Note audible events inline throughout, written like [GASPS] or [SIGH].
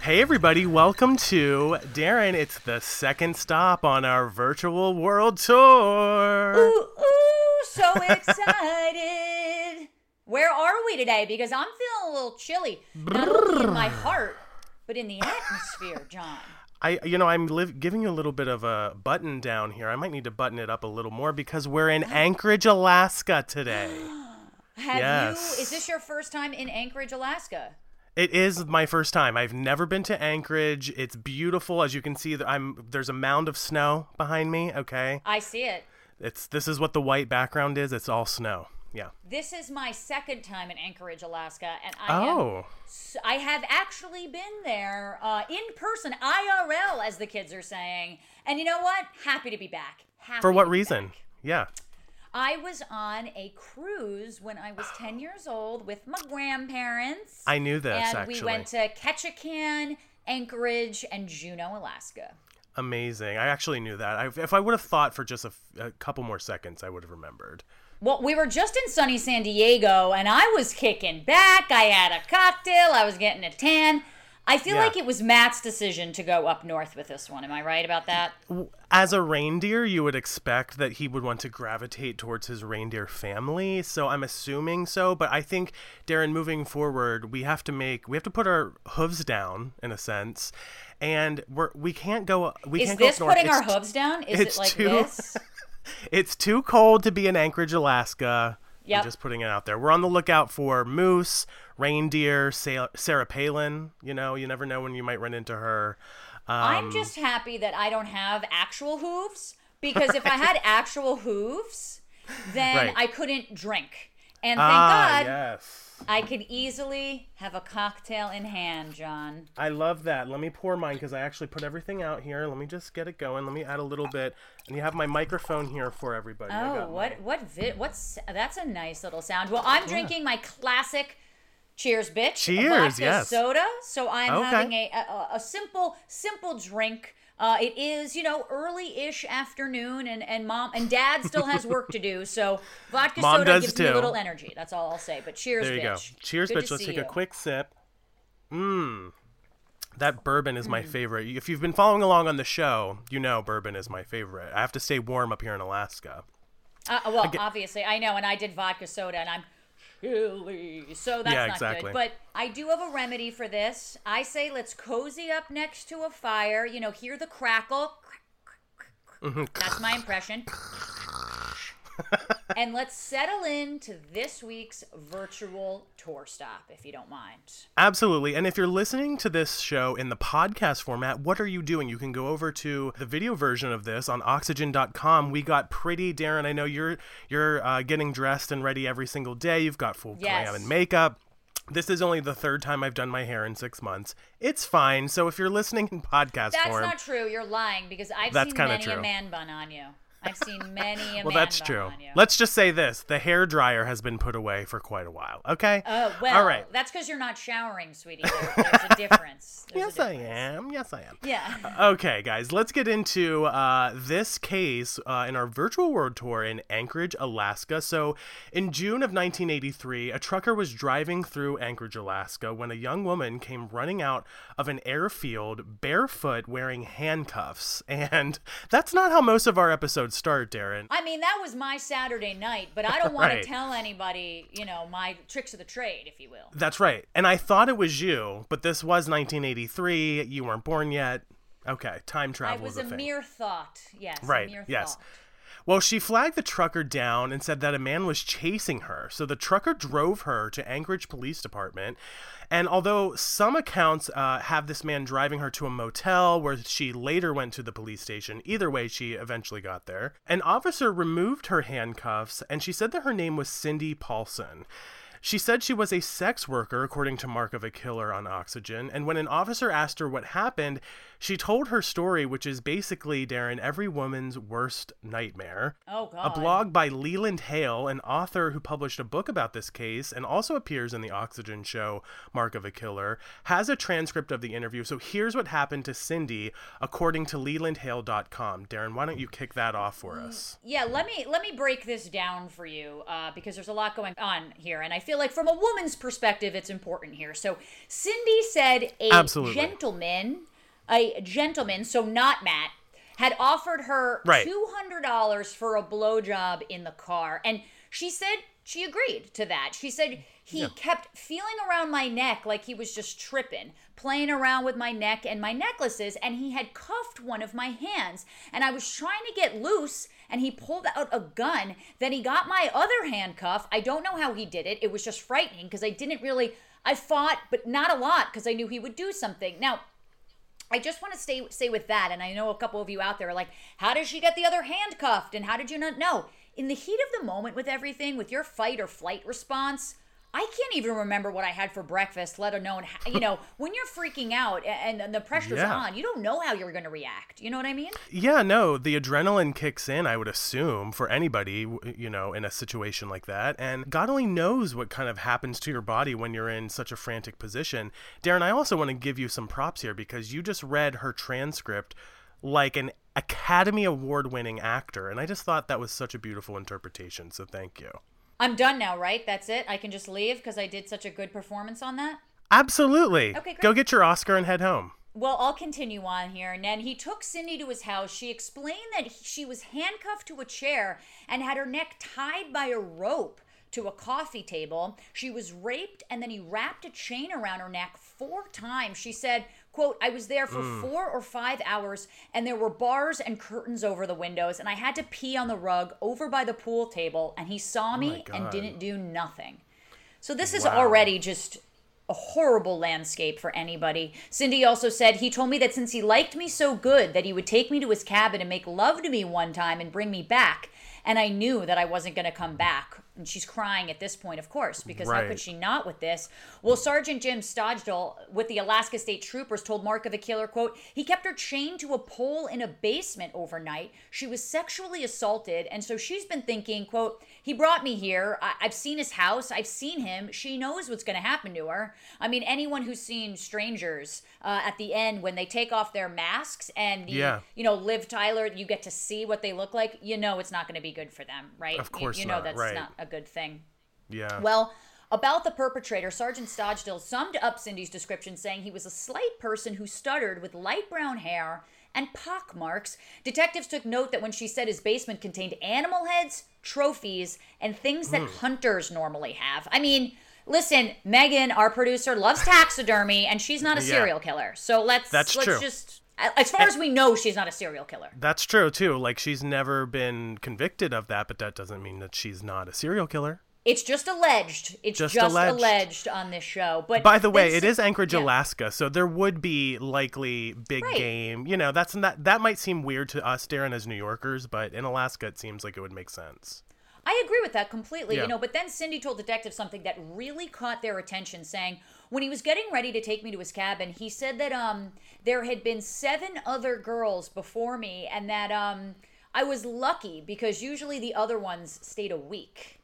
Hey, everybody, welcome to Darren. It's the second stop on our virtual world tour. Ooh, ooh, so [LAUGHS] excited. Where are we today? Because I'm feeling a little chilly, not only in my heart, but in the atmosphere, John. I, you know, I'm live, giving you a little bit of a button down here. I might need to button it up a little more because we're in Anchorage, Alaska today. [GASPS] Have Yes. you, is this your first time in Anchorage, Alaska? It is my first time. I've never been to Anchorage. It's beautiful, as you can see. I'm there's a mound of snow behind me. Okay, I see it. it's this is what the white background is. It's all snow. Yeah. This is my second time in Anchorage, Alaska, and I am Oh, s- I have actually been there uh, in person, IRL, as the kids are saying. And you know what? Happy to be back. Happy for what reason? back. Yeah. I was on a cruise when I was 10 years old with my grandparents. I knew this and actually. we went to Ketchikan, Anchorage, and Juneau, Alaska. Amazing. I actually knew that. I, if I would have thought for just a couple more seconds, I would have remembered. Well, we were just in sunny San Diego, and I was kicking back. I had a cocktail. I was getting a tan. I feel Yeah. like it was Matt's decision to go up north with this one. Am I right about that? As a reindeer, you would expect that he would want to gravitate towards his reindeer family. So I'm assuming so. But I think, Darren, moving forward, we have to make we have to put our hooves down in a sense, and we're we can't go. We Is can't this go up north. putting our It's- hooves down? Is it like too- this? [LAUGHS] It's too cold to be in Anchorage, Alaska. I'm just putting it out there. We're on the lookout for moose, reindeer, Sarah Palin. You know, you never know when you might run into her. Um, I'm just happy that I don't have actual hooves because if I had [LAUGHS] actual hooves, then Right. I couldn't drink. And thank ah, God yes. I could easily have a cocktail in hand, John. I love that. Let me pour mine because I actually put everything out here. Let me just get it going. Let me add a little bit, and you have my microphone here for everybody. Oh, what what vi- what's that's a nice little sound. Well, I'm drinking my classic Cheers, bitch. Cheers, yes. Soda. So I'm Okay. having a, a a simple simple drink. Uh, it is, you know, early-ish afternoon, and, and mom and dad still has work to do. So [LAUGHS] vodka Mom soda gives me a little energy. That's all I'll say. But cheers, There you bitch. go. Cheers, Good bitch. Let's take you. a quick sip. Mmm. That bourbon is Mm. my favorite. If you've been following along on the show, you know bourbon is my favorite. I have to stay warm up here in Alaska. Uh, well, obviously, I know, and I did vodka soda, and I'm chilly, so that's Yeah, not exactly. good. But I do have a remedy for this. I say let's cozy up next to a fire. You know, hear the crackle. Mm-hmm. That's my impression. And let's settle into this week's virtual tour stop, if you don't mind. Absolutely. And if you're listening to this show in the podcast format, what are you doing? You can go over to the video version of this on oxygen.com. We got pretty Darren. I know you're you're uh, getting dressed and ready every single day. You've got full Yes. glam and makeup. This is only the third time I've done my hair in six months. It's fine. So if you're listening in podcast That's form, not true. You're lying because I've That's seen many a man bun on you. I've seen many well, that's true. Let's just say this: the hair dryer has been put away for quite a while. Okay. Oh well, All right. that's because you're not showering, sweetie. There, there's a difference. There's a Yes, I am. Yes, I am. Yeah. Okay, guys, let's get into uh, this case uh, in our virtual world tour in Anchorage, Alaska. So, in June of 1983, a trucker was driving through Anchorage, Alaska, when a young woman came running out of an airfield barefoot wearing handcuffs. [LAUGHS] And that's not how most of our episodes start, Darren. I mean, that was my Saturday night, but I don't want Right. to tell anybody, you know, my tricks of the trade, if you will. That's right. And I thought it was you, but this was 1983. You weren't born yet. Okay, time I travel was a a mere thought. Yes. Right, A mere yes. Thought. Well, she flagged the trucker down and said that a man was chasing her. So the trucker drove her to Anchorage Police Department. And although some accounts uh, have this man driving her to a motel where she later went to the police station, either way, she eventually got there. An officer removed her handcuffs and she said that her name was Cindy Paulson. She said she was a sex worker, according to Mark of a Killer on Oxygen. And when an officer asked her what happened, she told her story, which is basically, Darren, every woman's worst nightmare. Oh, God. A blog by Leland Hale, an author who published a book about this case and also appears in the Oxygen show Mark of a Killer, has a transcript of the interview. So here's what happened to Cindy, according to LelandHale.com. Darren, why don't you kick that off for us? Yeah, let me let me break this down for you uh, because there's a lot going on here, and I feel like from a woman's perspective, it's important here. So Cindy said a Absolutely. gentleman, a gentleman, so not Matt, had offered her Right. two hundred dollars for a blowjob in the car, and she said she agreed to that. She said he kept feeling around my neck like he was just tripping, playing around with my neck and my necklaces, and he had cuffed one of my hands. And I was trying to get loose, and he pulled out a gun. Then he got my other handcuff. I don't know how he did it. It was just frightening because I didn't really. I fought, but not a lot because I knew he would do something. Now, I just want to stay stay with that, and I know a couple of you out there are like, "How did she get the other handcuffed?" And how did you not know?" In the heat of the moment with everything, with your fight or flight response, I can't even remember what I had for breakfast, let alone how, you know [LAUGHS] when you're freaking out and, and the pressure's Yeah. on, you don't know how you're going to react. You know what I mean? Yeah, no, the adrenaline kicks in, I would assume, for anybody, you know, in a situation like that. And God only knows what kind of happens to your body when you're in such a frantic position. Darren, I also want to give you some props here because you just read her transcript like an Academy Award winning actor. And I just thought that was such a beautiful interpretation. So thank you. I'm done now, right? That's it. I can just leave because I did such a good performance on that. Absolutely. Okay, great. Go get your Oscar and head home. Well, I'll continue on here. And then he took Cindy to his house. She explained that she was handcuffed to a chair and had her neck tied by a rope to a coffee table. She was raped and then he wrapped a chain around her neck four times. She said, quote, I was there for mm. four or five hours and there were bars and curtains over the windows and I had to pee on the rug over by the pool table and he saw oh me and didn't do nothing. So this is Wow. already just a horrible landscape for anybody. Cindy also said he told me that since he liked me so good that he would take me to his cabin and make love to me one time and bring me back. And I knew that I wasn't going to come back. And she's crying at this point, of course, because how could she not with this? Well, Sergeant Jim Stogsdill with the Alaska State Troopers told Mark of the Killer, quote, he kept her chained to a pole in a basement overnight. She was sexually assaulted. And so she's been thinking, quote, he brought me here. I- I've seen his house. I've seen him. She knows what's going to happen to her. I mean, anyone who's seen Strangers uh, at the end when they take off their masks and the, Yeah. you know, Liv Tyler, you get to see what they look like. You know, it's not going to be good for them, right? Of You- course you, know not, that's right. not a good thing. Yeah. Well, about the perpetrator, Sergeant Stogsdill summed up Cindy's description, saying he was a slight person who stuttered with light brown hair and pock marks. Detectives took note that when she said his basement contained animal heads, trophies, and things that Hmm. hunters normally have. I mean, listen, Megan, our producer, loves taxidermy, and she's not a Yeah. serial killer. So let's That's let's true. just, as far as we know, she's not a serial killer. That's true too. Like she's never been convicted of that, but that doesn't mean that she's not a serial killer. It's just alleged. It's Just just, alleged. alleged. on this show. But By the way, it is Anchorage, yeah. Alaska, so there would be likely big Right. game. You know, that's that that might seem weird to us, Darren, as New Yorkers, but in Alaska, it seems like it would make sense. I agree with that completely, Yeah. you know, but then Cindy told detectives something that really caught their attention saying when he was getting ready to take me to his cabin, he said that um there had been seven other girls before me and that um I was lucky because usually the other ones stayed a week.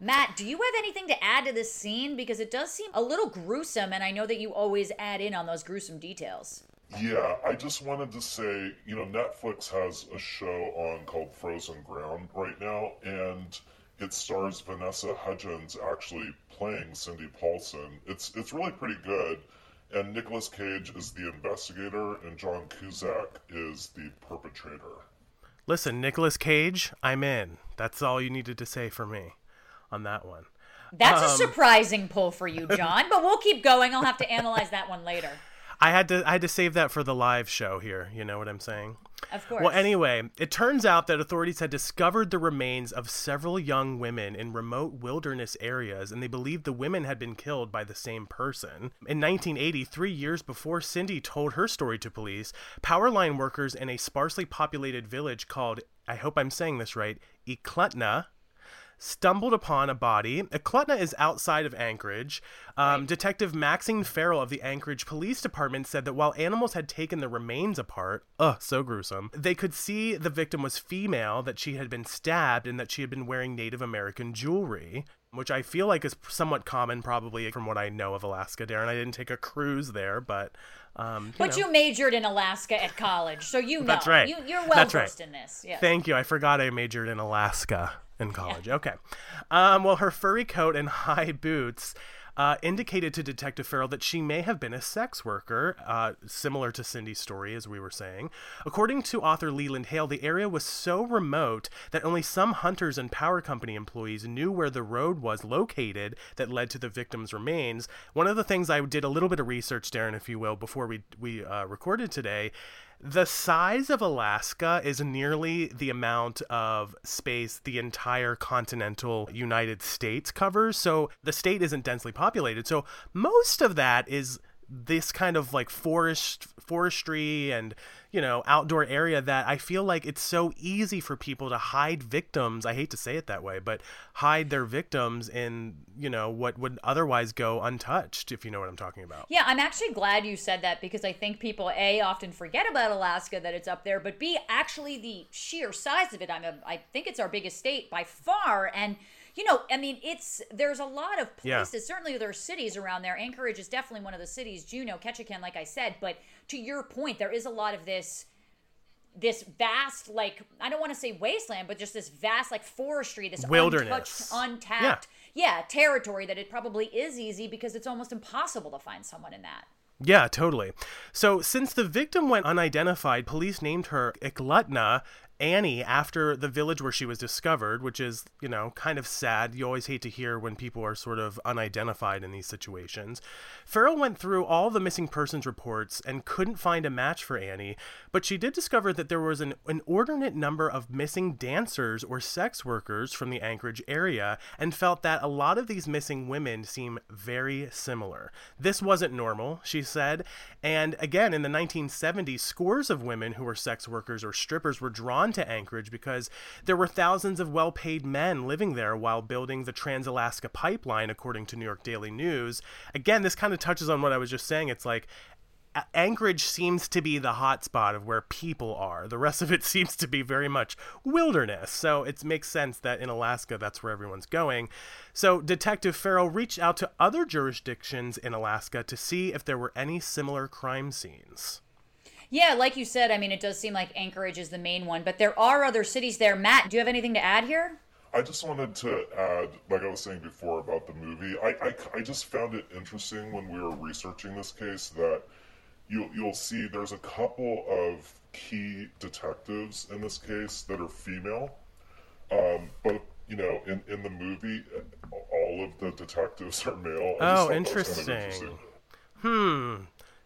Matt, do you have anything to add to this scene because it does seem a little gruesome and I know that you always add in on those gruesome details. Yeah, I just wanted to say, you know, Netflix has a show on called Frozen Ground right now, and it stars Vanessa Hudgens actually playing Cindy Paulson. It's it's really pretty good, and Nicolas Cage is the investigator, and John Cusack is the perpetrator. Listen, Nicolas Cage, I'm in. That's all you needed to say for me on that one. That's a Um, surprising pull for you, John, but we'll keep going. I'll have to analyze that one later. [LAUGHS] I had to I had to save that for the live show here. You know what I'm saying? Of course. Well, anyway, it turns out that authorities had discovered the remains of several young women in remote wilderness areas, and they believed the women had been killed by the same person. In 1980, three years before Cindy told her story to police, power line workers in a sparsely populated village called, I hope I'm saying this right, Eklutna, stumbled upon a body. Eklutna is outside of Anchorage. Um, Detective Maxine Farrell of the Anchorage Police Department said that while animals had taken the remains apart, ugh, so gruesome, they could see the victim was female, that she had been stabbed, and that she had been wearing Native American jewelry. Which I feel like is somewhat common, probably from what I know of Alaska, Darren. I didn't take a cruise there, but um, you But know. you majored in Alaska at college, so you know. That's right. You, you're well That's right. versed in this. Yeah. Thank you. I forgot I majored in Alaska in college. Okay. Um, well, her furry coat and [LAUGHS] high boots uh, indicated to Detective Farrell that she may have been a sex worker, uh, similar to Cindy's story, as we were saying. According to author Leland Hale, the area was so remote that only some hunters and power company employees knew where the road was located that led to the victim's remains. One of the things I did a little bit of research, Darren, if you will, before we we uh, recorded today. The size of Alaska is nearly the amount of space the entire continental United States covers. So the state isn't densely populated. So most of that is this kind of like forest forestry and you know outdoor area that I feel like it's so easy for people to hide victims. I hate to say it that way, but hide their victims in you know what would otherwise go untouched. If you know what I'm talking about. Yeah, I'm actually glad you said that because I think people a often forget about Alaska that it's up there, but b actually the sheer size of it. I'm a, I think it's our biggest state by far, and you know, I mean, it's there's a lot of Yeah. places. Certainly, there are cities around there. Anchorage is definitely one of the cities. Juneau, Ketchikan, like I said, but to your point, there is a lot of this this vast like i don't want to say wasteland but just this vast like forestry this Wilderness. untouched untapped yeah. territory that it probably is easy because it's almost impossible to find someone in that Yeah, totally. So, since the victim went unidentified, police named her Eklutna Annie after the village where she was discovered, which is, you know, kind of sad. You always hate to hear when people are sort of unidentified in these situations. Farrell went through all the missing persons reports and couldn't find a match for Annie, but she did discover that there was an inordinate number of missing dancers or sex workers from the Anchorage area and felt that a lot of these missing women seem very similar. This wasn't normal, she said. And again, in the 1970s, scores of women who were sex workers or strippers were drawn to Anchorage because there were thousands of well paid men living there while building the Trans Alaska Pipeline, according to New York Daily News. Again, this kind of touches on what I was just saying. It's like, Anchorage seems to be the hotspot of where people are. The rest of it [LAUGHS] seems to be very much wilderness. So it makes sense that in Alaska, that's where everyone's going. So Detective Farrell reached out to other jurisdictions in Alaska to see if there were any similar crime scenes. Yeah like you said i mean it does seem like anchorage is the main one but there are other cities there matt do you have anything to add here I just wanted to add, like I was saying before about the movie, I, I, I just found it interesting when we were researching this case that you'll, you'll see there's a couple of key detectives in this case that are female. Um, but, you know, in, in the movie, all of the detectives are male. I Oh, thought that was kind of interesting. Hmm.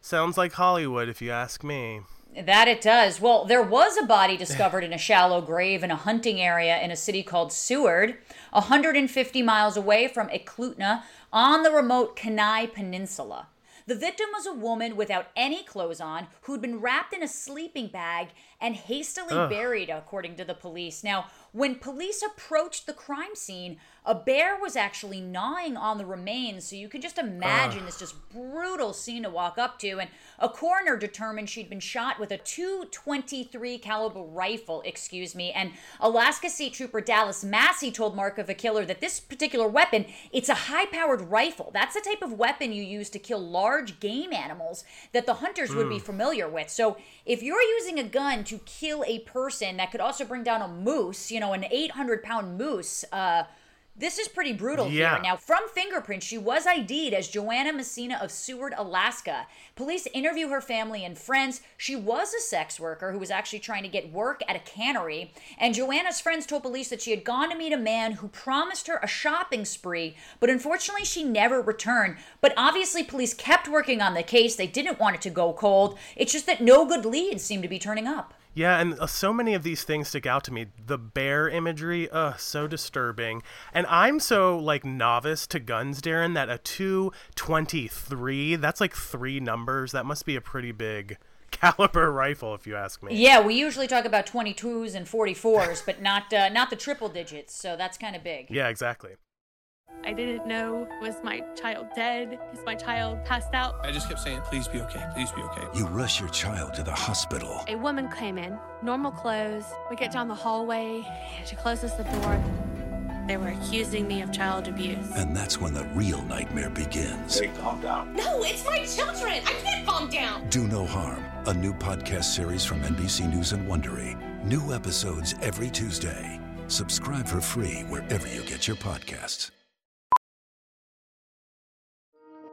Sounds like Hollywood, if you ask me. That it does. Well, there was a body [LAUGHS] discovered in a shallow grave in a hunting area in a city called Seward, 150 miles away from Eklutna on the remote Kenai Peninsula. The victim was a woman without any clothes on who'd been wrapped in a sleeping bag and hastily buried, according to the police. Now, when police approached the crime scene, a bear was actually gnawing on the remains, so you can just imagine this just brutal scene to walk up to. And a coroner determined she'd been shot with a 223 caliber rifle, excuse me. And Alaska State Trooper Dallas Massey told Mark of a Killer that this particular weapon, it's a high-powered rifle. That's the type of weapon you use to kill large game animals that the hunters would be hmm. familiar with. So if you're using a gun to kill a person that could also bring down a moose, you know, an 800 pound moose, uh, This is pretty brutal Yeah. here. Now, from fingerprints, she was ID'd as Joanna Messina of Seward, Alaska. Police interview her family and friends. She was a sex worker who was actually trying to get work at a cannery. And Joanna's friends told police that she had gone to meet a man who promised her a shopping spree, but unfortunately, she never returned. But obviously, police kept working on the case. They didn't want it to go cold. It's just that no good leads seem to be turning up. Yeah, and uh, so many of these things stick out to me. The bear imagery, ugh, so disturbing. And I'm so like novice to guns, Darren, that a 223, that's like three numbers. That must be a pretty big [LAUGHS] caliber rifle, if you ask me. Yeah, we usually talk about 22s and 44s, but not uh, not the triple digits. So that's kind of big. Yeah, exactly. I didn't know was my child dead? Is my child passed out? I just kept saying, please be okay, please be okay. You rush your child to the hospital. A woman came in, normal clothes. We get down the hallway, she closes the door. They were accusing me of child abuse. And that's when the real nightmare begins. Calm down. No, it's my children. I can't calm down. Do No Harm, a new podcast series from NBC News and Wondery. New episodes every Tuesday. Subscribe for free wherever you get your podcasts.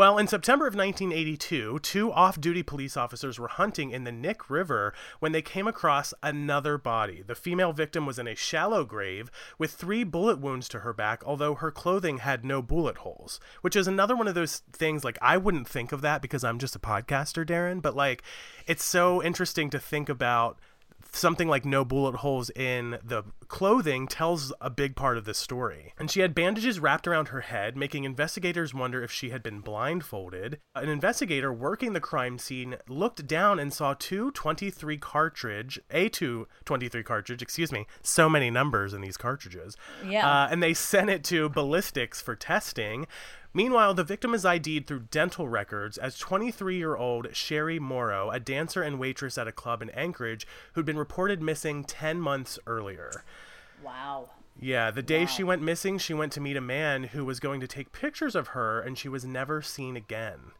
Well, in September of 1982, two off duty police officers were hunting in the Knik River when they came across another body. The female victim was in a shallow grave with three bullet wounds to her back, although her clothing had no bullet holes, which is another one of those things like I wouldn't think of that because I'm just a podcaster, Darren, but like it's so interesting to think about something like no bullet holes in the clothing tells a big part of this story. And she had bandages wrapped around her head, making investigators wonder if she had been blindfolded. An investigator working the crime scene looked down and saw two 23 cartridge, a two 23 cartridge, excuse me, so many numbers in these cartridges. Yeah. Uh, and they sent it to ballistics for testing. Meanwhile, the victim is ID'd through dental records as 23 year old Sherry Morrow, a dancer and waitress at a club in Anchorage who'd been reported missing 10 months earlier. Wow. Yeah, the day she went missing, she went to meet a man who was going to take pictures of her, and she was never seen again.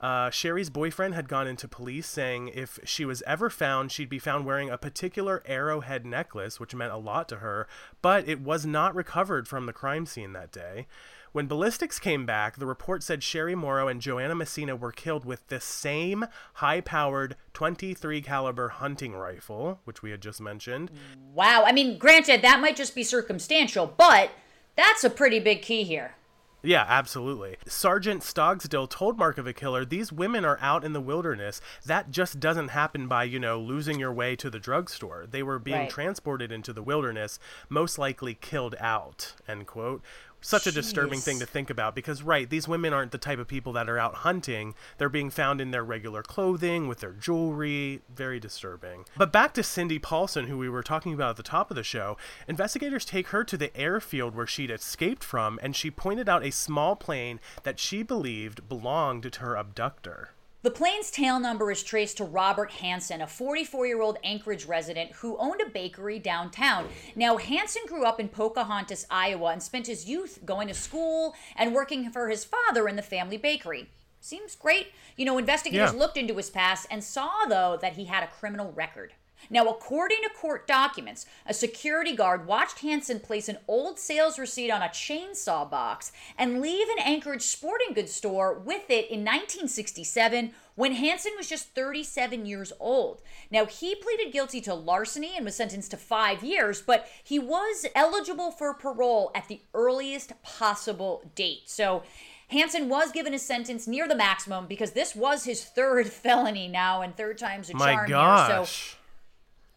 Uh, Sherry's boyfriend had gone into police saying if she was ever found, she'd be found wearing a particular arrowhead necklace, which meant a lot to her, but it was not recovered from the crime scene that day. When ballistics came back, the report said Sherry Morrow and Joanna Messina were killed with the same high-powered 23 caliber hunting rifle, which we had just mentioned. Wow. I mean, granted, that might just be circumstantial, but that's a pretty big key here. Yeah, absolutely. Sergeant Stogsdill told Mark of a Killer, these women are out in the wilderness. That just doesn't happen by, you know, losing your way to the drugstore. They were being Right. transported into the wilderness, most likely killed out, end quote. Such a disturbing thing to think about because, right, these women aren't the type of people that are out hunting. They're being found in their regular clothing with their jewelry. Very disturbing. But back to Cindy Paulson, who we were talking about at the top of the show. Investigators take her to the airfield where she'd escaped from, and she pointed out a small plane that she believed belonged to her abductor. The plane's tail number is traced to Robert Hansen, a 44 year old Anchorage resident who owned a bakery downtown. Now, Hansen grew up in Pocahontas, Iowa, and spent his youth going to school and working for his father in the family bakery. Seems great. You know, investigators Yeah. looked into his past and saw, though, that he had a criminal record. Now, according to court documents, a security guard watched Hansen place an old sales receipt on a chainsaw box and leave an Anchorage sporting goods store with it in 1967 when Hansen was just 37 years old. Now, he pleaded guilty to larceny and was sentenced to five years, but he was eligible for parole at the earliest possible date. So, Hansen was given a sentence near the maximum because this was his third [LAUGHS] felony now, and third time's a My charm gosh. here. So,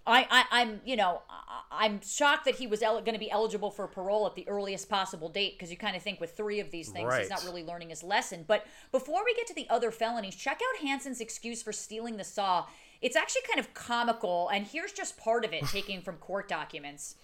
I, I, I'm, you know, I'm shocked that he was el- going to be eligible for parole at the earliest possible date because you kind of think with three of these things he's not really learning his lesson. But before we get to the other felonies, check out Hansen's excuse for stealing the saw. It's actually kind of comical, and here's just part of it taken from court documents.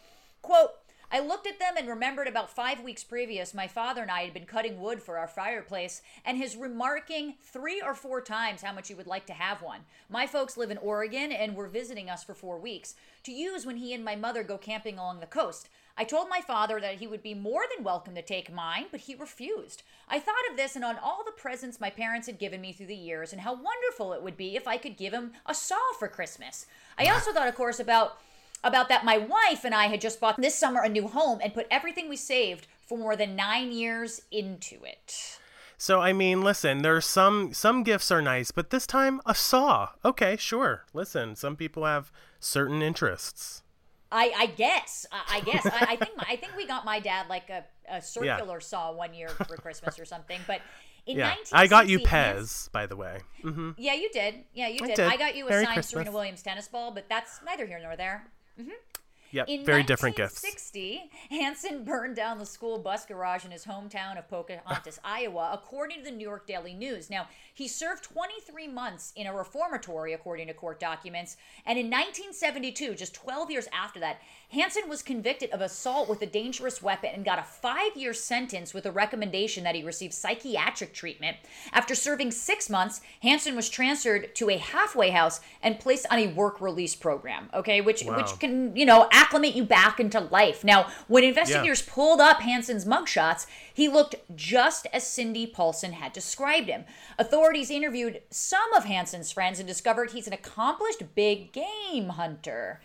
Quote, I looked at them and remembered about five weeks previous, my father and I had been cutting wood for our fireplace, and his remarking three or four times how much he would like to have one. My folks live in Oregon and were visiting us for four weeks to use when he and my mother go camping along the coast. I told my father that he would be more than welcome to take mine, but he refused. I thought of this and on all the presents my parents had given me through the years and how wonderful it would be if I could give him a saw for Christmas. I also thought, of course, about about that my wife and I had just bought this summer a new home and put everything we saved for more than 9 years into it. So I mean, listen, there's some some gifts are nice, but this time a saw. Okay, sure. Listen, some people have certain interests. I, I guess I, I guess I, I think my, I think we got my dad like a, a [LAUGHS] circular saw one year for Christmas or something. But in yeah, 1960, I got you Pez, by the way. hmm Yeah, you did. Yeah, you did. did. I got you a Merry signed Christmas. Serena Williams tennis ball, but that's neither here nor there. Mm-hmm. Yep, In very different gifts. In 1960, Hansen burned down the school bus garage in his hometown of Pocahontas, [LAUGHS] Iowa, according to the New York Daily News. Now, he served 23 months in a reformatory, according to court documents. And in 1972, just 12 years after that, Hansen was convicted of assault with a dangerous weapon and got a five year sentence with a recommendation that he receive psychiatric treatment. After serving six months, Hansen was transferred to a halfway house and placed on a work release program, okay, which, Wow. which can, you know, acclimate you back into life. Now, when investigators pulled up Hansen's mugshots, he looked just as Cindy Paulson had described him. Authorities interviewed some of Hansen's friends and discovered he's an accomplished big game hunter.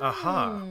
Aha.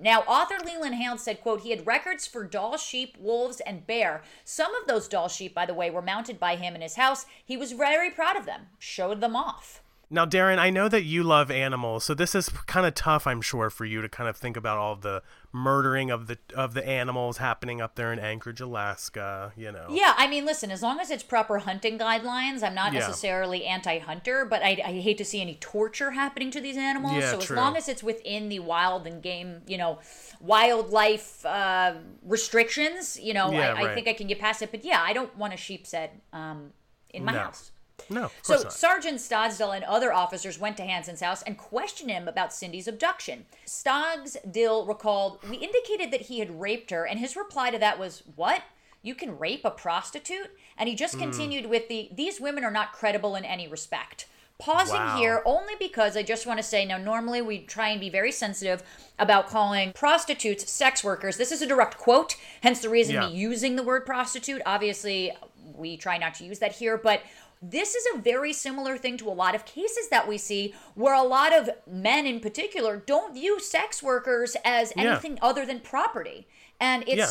Now, author Leland Hale said, quote, he had records for Dall, sheep, wolves, and bear. Some of those Dall sheep, by the way, were mounted by him in his house. He was very proud of them, showed them off. Now, Darren, I know that you love animals, so this is kind of tough, I'm sure, for you to kind of think about all the murdering of the of the animals happening up there in Anchorage, Alaska. You know. Yeah, I mean, listen, as long as it's proper hunting guidelines, I'm not Yeah. necessarily anti hunter, but I, I hate to see any torture happening to these animals. Yeah, so as long as it's within the wild and game, you know, wildlife uh, restrictions, you know, Yeah, I, I think I can get past it. But yeah, I don't want a sheep head um, in my No. house. No, So not. Sergeant Stogsdill and other officers went to Hansen's house and questioned him about Cindy's abduction. Stogsdill recalled, "We indicated that he had raped her, and his reply to that was, "What? You can rape a prostitute?" And he just Mm. continued with the, "These women are not credible in any respect." Pausing Wow. here only because I just want to say now normally we try and be very sensitive about calling prostitutes sex workers. This is a direct quote, hence the reason Yeah. me using the word prostitute. Obviously, we try not to use that here, but this is a very similar thing to a lot of cases that we see where a lot of men in particular don't view sex workers as Yeah. anything other than property. And it's Yeah.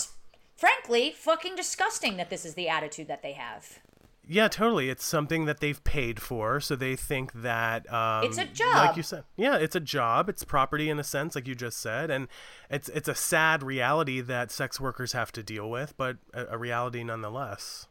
frankly fucking disgusting that this is the attitude that they have. Yeah, totally. It's something that they've paid for, so they think that um, It's a job. Like you said, yeah, it's a job. It's property in a sense, like you just said, and it's it's a sad reality that sex workers have to deal with, but a, a reality nonetheless.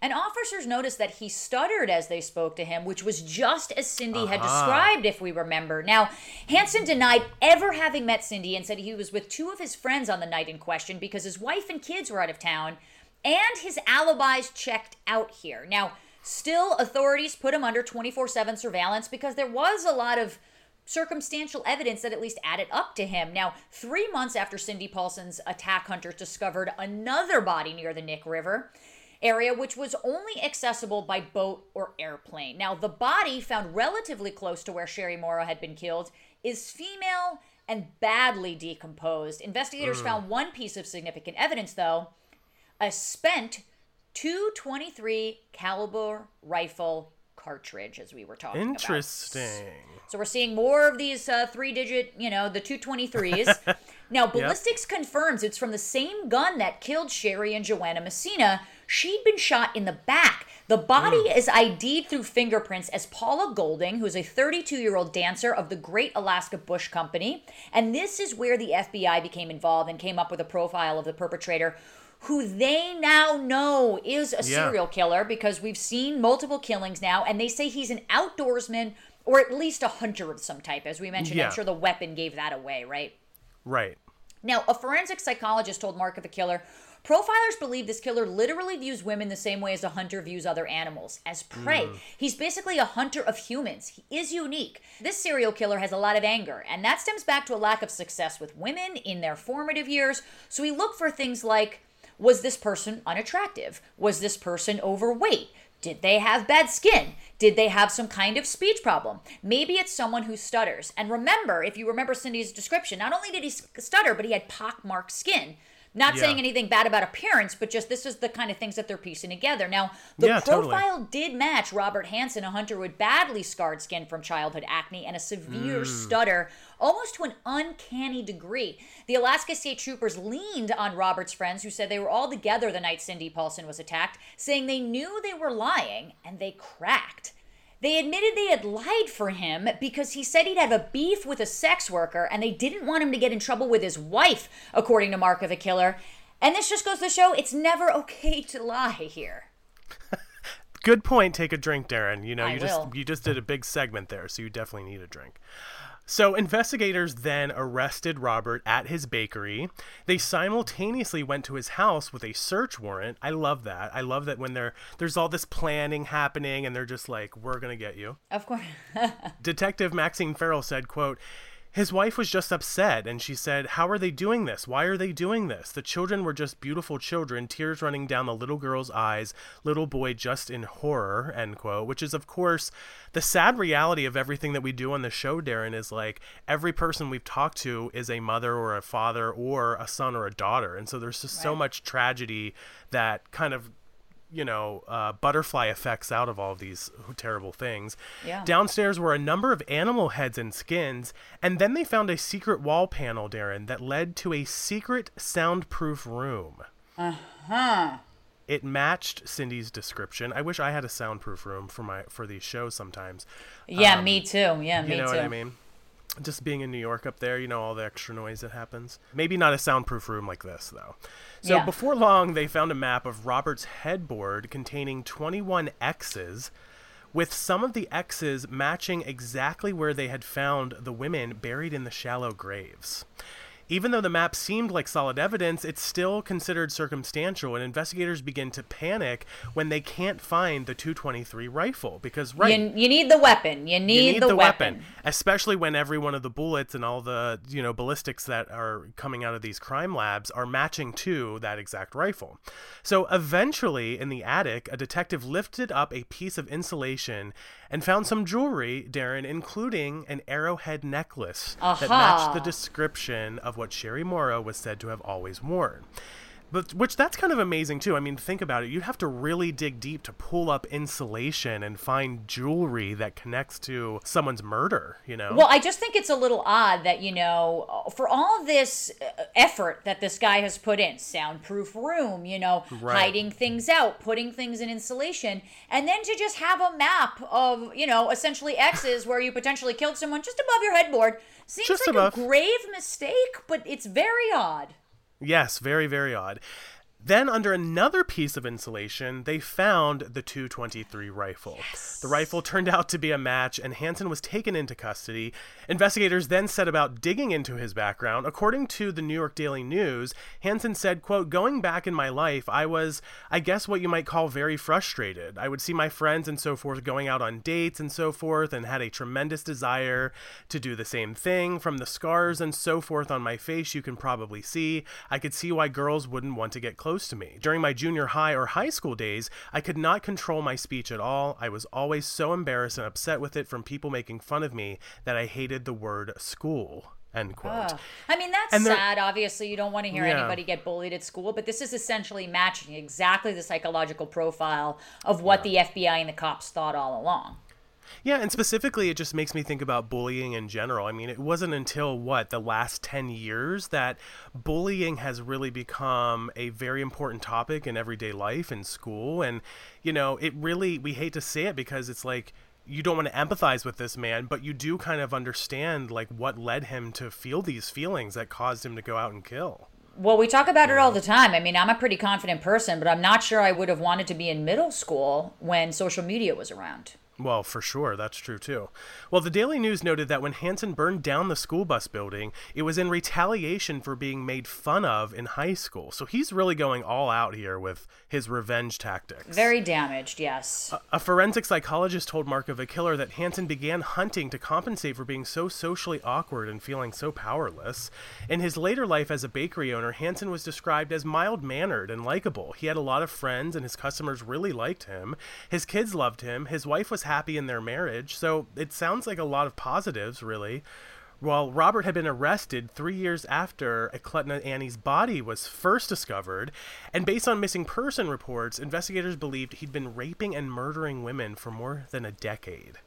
And officers noticed that he stuttered as they spoke to him, which was just as Cindy had uh-huh. described, if we remember. Now, Hansen denied ever having met Cindy and said he was with two of his friends on the night in question because his wife and kids were out of town, and his alibis checked out here. Now, still, authorities put him under 24 7 surveillance because there was a lot of circumstantial evidence that at least added up to him. Now, three months after Cindy Paulson's attack, hunters discovered another body near the Knik River area, which was only accessible by boat or airplane. Now, the body found relatively close to where Sherry Morrow had been killed is female and badly decomposed. Investigators Mm. found one piece of significant evidence, though a spent 223 caliber rifle cartridge, as we were talking about. Interesting. So we're seeing more of these uh, three digit, you know, the 223s. [LAUGHS] now, ballistics confirms it's from the same gun that killed Sherry and Joanna Messina. She'd been shot in the back. The body mm. is ID'd through fingerprints as Paula Golding, who's a 32 year old dancer of the Great Alaska Bush Company. And this is where the FBI became involved and came up with a profile of the perpetrator. Who they now know is a Yeah. serial killer because we've seen multiple killings now, and they say he's an outdoorsman or at least a hunter of some type. As we mentioned, Yeah. I'm sure the weapon gave that away, right? Right. Now, a forensic psychologist told Mark of the Killer profilers believe this killer literally views women the same way as a hunter views other animals as prey. Mm. He's basically a hunter of humans. He is unique. This serial killer has a lot of anger, and that stems back to a lack of success with women in their formative years. So we look for things like was this person unattractive? Was this person overweight? Did they have bad skin? Did they have some kind of speech problem? Maybe it's someone who stutters. And remember, if you remember Cindy's description, not only did he stutter, but he had pockmarked skin. Not Yeah. saying anything bad about appearance, but just this is the kind of things that they're piecing together. Now, the Yeah, totally. profile did match Robert Hansen, a hunter with badly scarred skin from childhood acne and a severe Mm. stutter, almost to an uncanny degree. The Alaska State Troopers leaned on Robert's friends, who said they were all together the night Cindy Paulson was attacked, saying they knew they were lying, and they cracked. They admitted they had lied for him because he said he'd have a beef with a sex worker and they didn't want him to get in trouble with his wife, according to Mark of the Killer. And this just goes to show it's never okay to lie here. [LAUGHS] Good point. Take a drink, Darren. You know, I you just you just did a big segment there, so you definitely need a drink. So investigators then arrested Robert at his bakery. They simultaneously went to his house with a search warrant. I love that. I love that when there there's all this planning happening and they're just like, "We're going to get you." Of course. [LAUGHS] Detective Maxine Farrell said, quote, his wife was just upset and she said, How are they doing this? Why are they doing this? The children were just beautiful children, tears running down the little girl's eyes, little boy just in horror, end quote. Which is, of course, the sad reality of everything that we do on the show, Darren, is like every person we've talked to is a mother or a father or a son or a daughter. And so there's just so much tragedy that kind of you know, uh, butterfly effects out of all of these terrible things. Yeah. Downstairs were a number of animal heads and skins, and then they found a secret wall panel, Darren, that led to a secret soundproof room. Uh huh. It matched Cindy's description. I wish I had a soundproof room for my for these shows sometimes. Yeah, Um, me too. Yeah, me you know too. what I mean? Just being in New York up there, you know, all the extra noise that happens. Maybe not a soundproof room like this, though. So Yeah. before long, they found a map of Robert's headboard containing 21 X's, with some of the X's matching exactly where they had found the women buried in the shallow graves. Even though the map seemed like solid evidence, it's still considered circumstantial, and investigators begin to panic when they can't find the 223 rifle because, right, You, you need the weapon. You need, you need the, weapon. especially when every one of the bullets and all the you know ballistics that are coming out of these crime labs are matching to that exact rifle so eventually in the attic a detective lifted up a piece of insulation and found some jewelry darren including an arrowhead necklace that matched the description of what sherry morrow was said to have always worn but which that's kind of amazing too. I mean, think about it. You'd have to really dig deep to pull up insulation and find jewelry that connects to someone's murder. You know? Well, I just think it's a little odd that, you know, for all this uh, effort that this guy has put in, soundproof room, you know, Right. hiding things out, putting things in insulation, and then to just have a map of, you know, essentially X's where you potentially killed someone just above your headboard seems Just like above. a grave mistake, but it's very odd. Yes, very, very odd. Then, under another piece of insulation, they found the 223 rifle. The rifle turned out to be a match, and Hansen was taken into custody. Investigators then set about digging into his background. According to the New York Daily News, Hansen said, quote, Going back in my life, I was, I guess, what you might call very frustrated. I would see my friends and so forth going out on dates and so forth, and had a tremendous desire to do the same thing. From the scars and so forth on my face, you can probably see, I could see why girls wouldn't want to get close to me. During my junior high or high school days, I could not control my speech at all. I was always so embarrassed and upset with it from people making fun of me that I hated the word school. End quote. Ugh. I mean, that's And there- sad. Obviously, you don't want to hear Yeah. anybody get bullied at school, but this is essentially matching exactly the psychological profile of what the FBI and the cops thought all along. Yeah, and specifically, it just makes me think about bullying in general. I mean, it wasn't until what, the last 10 years that bullying has really become a very important topic in everyday life in school. And, you know, it really, we hate to say it because it's like, you don't want to empathize with this man, but you do kind of understand like what led him to feel these feelings that caused him to go out and kill. Well, we talk about it all the time. I mean, I'm a pretty confident person, but I'm not sure I would have wanted to be in middle school when social media was around. Well, for sure, that's true too. Well, the Daily News noted that when Hansen burned down the school bus building, it was in retaliation for being made fun of in high school. So he's really going all out here with his revenge tactics. Very damaged, yes. A, a forensic psychologist told Mark of a Killer that Hansen began hunting to compensate for being so socially awkward and feeling so powerless. In his later life as a bakery owner, Hansen was described as mild mannered and likable. He had a lot of friends, and his customers really liked him. His kids loved him. His wife was happy in their marriage. So it sounds like a lot of positives, really. While Robert had been arrested three years after Eklutna Annie's body was first discovered, and based on missing person reports, investigators believed he'd been raping and murdering women for more than a decade.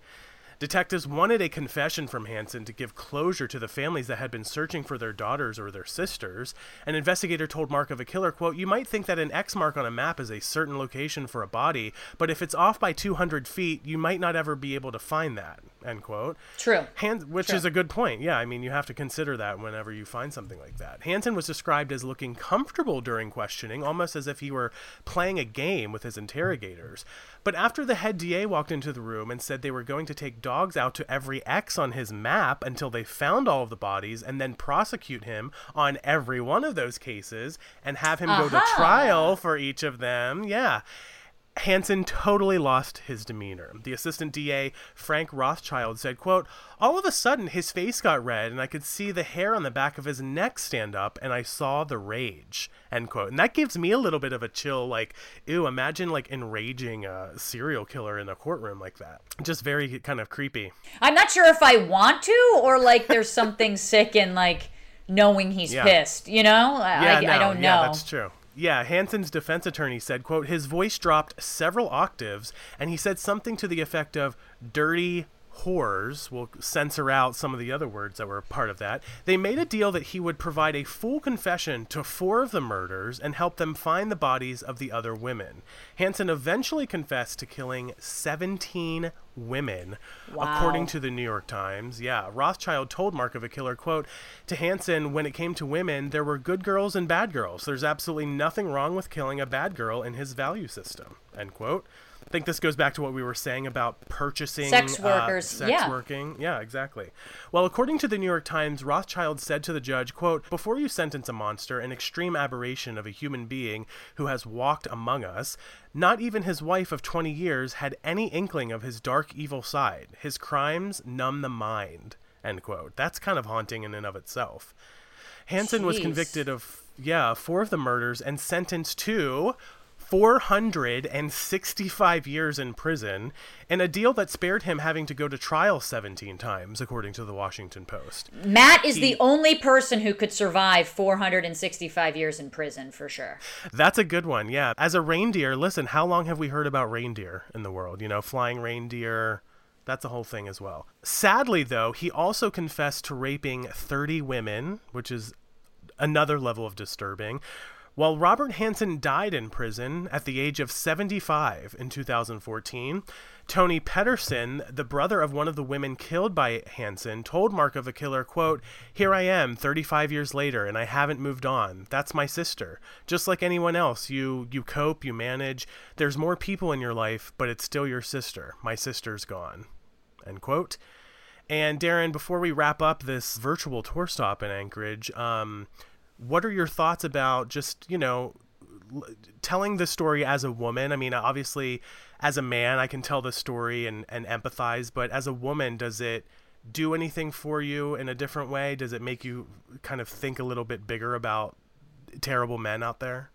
Detectives wanted a confession from Hansen to give closure to the families that had been searching for their daughters or their sisters. An investigator told Mark of a Killer, quote, You might think that an X mark on a map is a certain location for a body, but if it's off by 200 feet, you might not ever be able to find that, end quote. True. Hans, which True. is a good point. Yeah, I mean, you have to consider that whenever you find something like that. Hansen was described as looking comfortable during questioning, almost as if he were playing a game with his interrogators. But after the head DA walked into the room and said they were going to take dogs out to every X on his map until they found all of the bodies and then prosecute him on every one of those cases and have him go to trial for each of them, yeah. Hansen totally lost his demeanor. The assistant DA, Frank Rothschild, said, quote, All of a sudden his face got red and I could see the hair on the back of his neck stand up and I saw the rage, end quote. And that gives me a little bit of a chill, like, ew, imagine like enraging a serial killer in a courtroom like that. Just very kind of creepy. I'm not sure if I want to or like there's something sick in like knowing he's Yeah. pissed, you know? I, Yeah, I, no, I don't know. Yeah, that's true. Yeah, Hansen's defense attorney said, quote, his voice dropped several octaves, and he said something to the effect of dirty whores. We'll censor out some of the other words that were part of that. They made a deal that he would provide a full confession to four of the murders and help them find the bodies of the other women. Hansen eventually confessed to killing 17 women, according to the New York Times. Yeah, Rothschild told Mark of a Killer, quote, to Hansen, when it came to women, there were good girls and bad girls. There's absolutely nothing wrong with killing a bad girl in his value system, end quote. I think this goes back to what we were saying about purchasing Sex uh, workers, sex yeah. working. Yeah, exactly. Well, according to the New York Times, Rothschild said to the judge, quote, Before you sentence a monster, an extreme aberration of a human being who has walked among us, not even his wife of 20 years had any inkling of his dark evil side. His crimes numb the mind, end quote. That's kind of haunting in and of itself. Hansen was convicted of, yeah, four of the murders and sentenced to 465 years in prison, and a deal that spared him having to go to trial 17 times, according to the Washington Post. Matt is He- the only person who could survive 465 years in prison for sure. That's a good one, yeah. As a reindeer, listen, how long have we heard about reindeer in the world? You know, flying reindeer. That's a whole thing as well. Sadly, though, he also confessed to raping 30 women, which is another level of disturbing. While Robert Hansen died in prison at the age of 75 in 2014, Tony Pedersen, the brother of one of the women killed by Hansen, told Mark of a Killer, quote, Here I am, 35 years later, and I haven't moved on. That's my sister. Just like anyone else, you, you cope, you manage. There's more people in your life, but it's still your sister. My sister's gone. End quote. And Darren, before we wrap up this virtual tour stop in Anchorage, um, what are your thoughts about just you know telling the story as a woman? I mean, obviously, as a man, I can tell the story and, and empathize, but as a woman, does it do anything for you in a different way? Does it make you kind of think a little bit bigger about terrible men out there?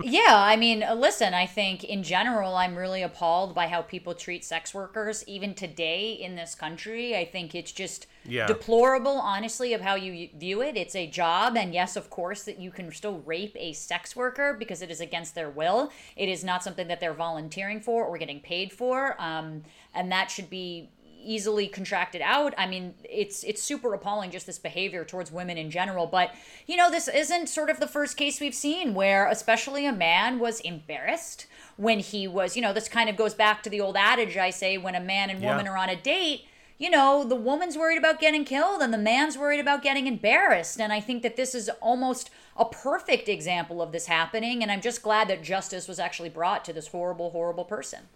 Yeah, I mean, uh, listen, I think in general, I'm really appalled by how people treat sex workers, even today in this country. I think it's just Yeah. deplorable, honestly, of how you view it. It's a job, and yes, of course, that you can still rape a sex worker because it is against their will. It is not something that they're volunteering for or getting paid for, um, and that should be easily contracted out. I mean, it's it's super appalling just this behavior towards women in general. But you know, this isn't sort of the first case we've seen where, especially a man was embarrassed when he was. You know, this kind of goes back to the old adage I say: when a man and woman Yeah. are on a date. You know, the woman's worried about getting killed and the man's worried about getting embarrassed. And I think that this is almost a perfect example of this happening. And I'm just glad that justice was actually brought to this horrible, horrible person.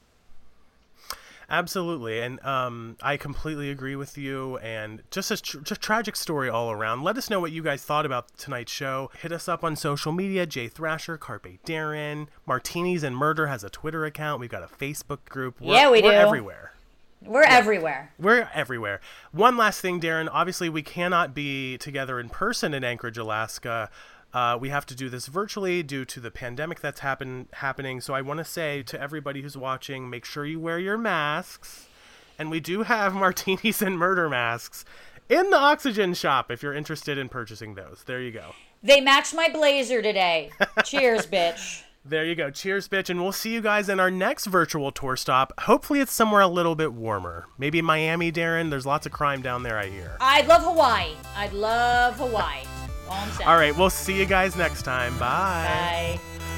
Absolutely, and um, I completely agree with you. And just a tr- just tragic story all around. Let us know what you guys thought about tonight's show. Hit us up on social media. Jay Thrasher, Carpe Darren, Martinis and Murder has a Twitter account. We've got a Facebook group. We're, Yeah, we we're do. everywhere. We're everywhere. We're everywhere. One last thing, Darren. Obviously, we cannot be together in person in Anchorage, Alaska. Uh, we have to do this virtually due to the pandemic that's happen happening. So I want to say to everybody who's watching, make sure you wear your masks. And we do have [LAUGHS] martinis and murder masks in the oxygen shop if you're interested in purchasing those. There you go. They matched my blazer today. [LAUGHS] Cheers, bitch. There you go. Cheers, bitch. And we'll see you guys in our next virtual tour stop. Hopefully, it's somewhere a little bit warmer. Maybe Miami, Darren. There's lots of crime down there, I hear. I'd love Hawaii. I'd love Hawaii. All right, we'll see you guys next time. Bye. Bye.